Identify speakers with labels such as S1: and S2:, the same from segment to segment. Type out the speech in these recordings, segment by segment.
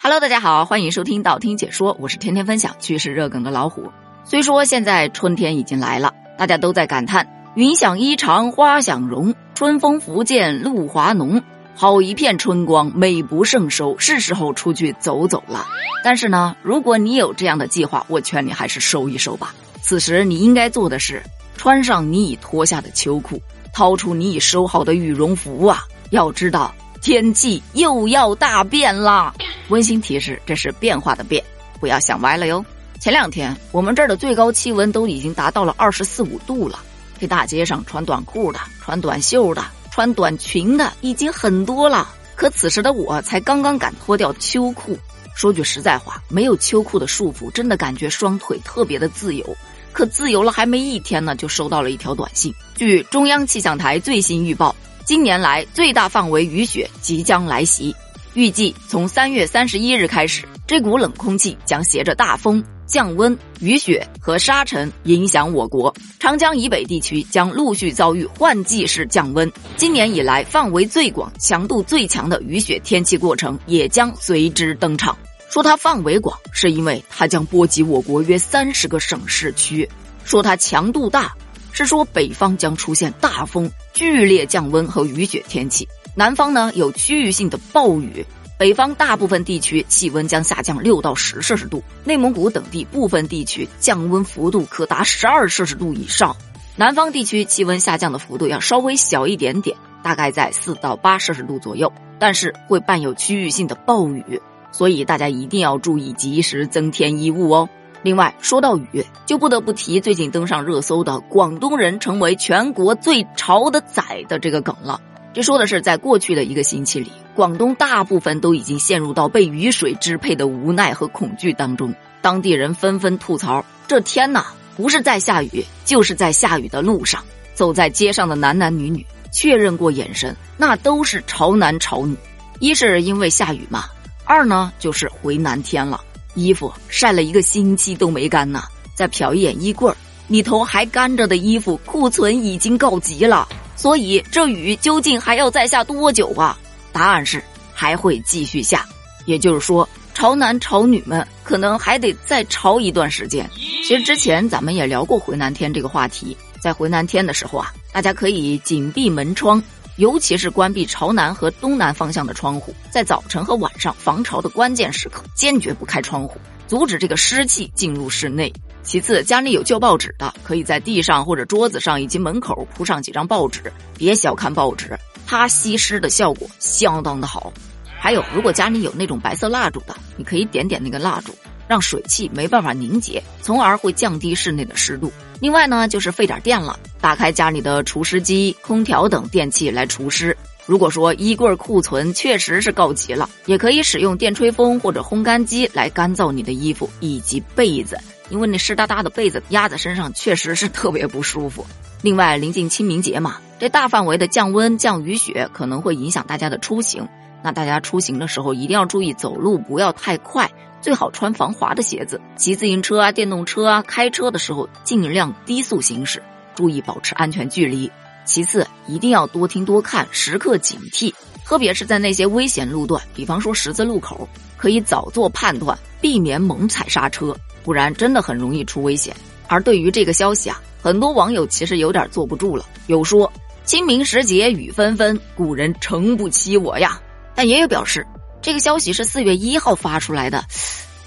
S1: Hello，大家好，欢迎收听道听解说，我是天天分享趣事热梗的老虎。虽说现在春天已经来了，大家都在感叹云想衣裳花想容，春风拂槛露华浓，好一片春光美不胜收，是时候出去走走了。但是呢，如果你有这样的计划，我劝你还是收一收吧。此时你应该做的是，穿上你已脱下的秋裤，掏出你已收好的羽绒服啊！要知道。天气又要大变啦！温馨提示：这是变化的变，不要想歪了哟。前两天我们这儿的最高气温都已经达到了二十四五度了，这大街上穿短裤的、穿短袖的、穿短裙的已经很多了。可此时的我才刚刚敢脱掉秋裤。说句实在话，没有秋裤的束缚，真的感觉双腿特别的自由。可自由了还没一天呢，就收到了一条短信。据中央气象台最新预报。今年来最大范围雨雪即将来袭，预计从三月三十一日开始，这股冷空气将携着大风、降温、雨雪和沙尘影响我国。长江以北地区将陆续遭遇换季式降温，今年以来范围最广、强度最强的雨雪天气过程也将随之登场。说它范围广，是因为它将波及我国约三十个省市区；说它强度大。是说北方将出现大风、剧烈降温和雨雪天气，南方呢有区域性的暴雨，北方大部分地区气温将下降六到十摄氏度，内蒙古等地部分地区降温幅度可达十二摄氏度以上，南方地区气温下降的幅度要稍微小一点点，大概在四到八摄氏度左右，但是会伴有区域性的暴雨，所以大家一定要注意及时增添衣物哦。另外，说到雨，就不得不提最近登上热搜的广东人成为全国最潮的仔的这个梗了。这说的是，在过去的一个星期里，广东大部分都已经陷入到被雨水支配的无奈和恐惧当中。当地人纷纷吐槽：这天呐，不是在下雨，就是在下雨的路上。走在街上的男男女女确认过眼神，那都是潮男潮女。一是因为下雨嘛，二呢就是回南天了。衣服晒了一个星期都没干呢，再瞟一眼衣柜，里头还干着的衣服库存已经告急了。所以这雨究竟还要再下多久啊？答案是还会继续下。也就是说，潮男潮女们可能还得再潮一段时间。其实之前咱们也聊过回南天这个话题，在回南天的时候啊，大家可以紧闭门窗。尤其是关闭朝南和东南方向的窗户，在早晨和晚上防潮的关键时刻，坚决不开窗户，阻止这个湿气进入室内。其次，家里有旧报纸的，可以在地上或者桌子上以及门口铺上几张报纸。别小看报纸，它吸湿的效果相当的好。还有，如果家里有那种白色蜡烛的，你可以点点那个蜡烛。让水汽没办法凝结，从而会降低室内的湿度。另外呢，就是费点电了，打开家里的除湿机、空调等电器来除湿。如果说衣柜库存确实是告急了，也可以使用电吹风或者烘干机来干燥你的衣服以及被子，因为那湿哒哒的被子压在身上确实是特别不舒服。另外，临近清明节嘛，这大范围的降温降雨雪可能会影响大家的出行。那大家出行的时候一定要注意走路不要太快。最好穿防滑的鞋子，骑自行车啊、电动车啊，开车的时候尽量低速行驶，注意保持安全距离。其次，一定要多听多看，时刻警惕，特别是在那些危险路段，比方说十字路口，可以早做判断，避免猛踩刹车，不然真的很容易出危险。而对于这个消息啊，很多网友其实有点坐不住了，有说清明时节雨纷纷，古人诚不欺我呀，但也有表示。这个消息是四月一号发出来的，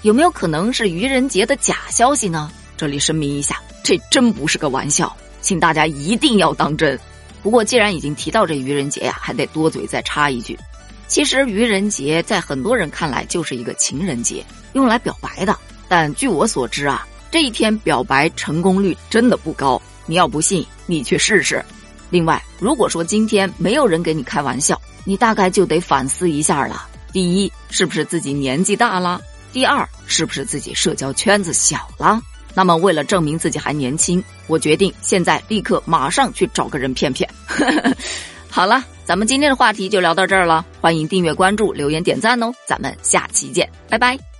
S1: 有没有可能是愚人节的假消息呢？这里声明一下，这真不是个玩笑，请大家一定要当真。不过既然已经提到这愚人节呀，还得多嘴再插一句，其实愚人节在很多人看来就是一个情人节，用来表白的。但据我所知啊，这一天表白成功率真的不高。你要不信，你去试试。另外，如果说今天没有人给你开玩笑，你大概就得反思一下了。第一，是不是自己年纪大了？第二，是不是自己社交圈子小了？那么，为了证明自己还年轻，我决定现在立刻马上去找个人骗骗。好了，咱们今天的话题就聊到这儿了，欢迎订阅、关注、留言、点赞哦，咱们下期见，拜拜。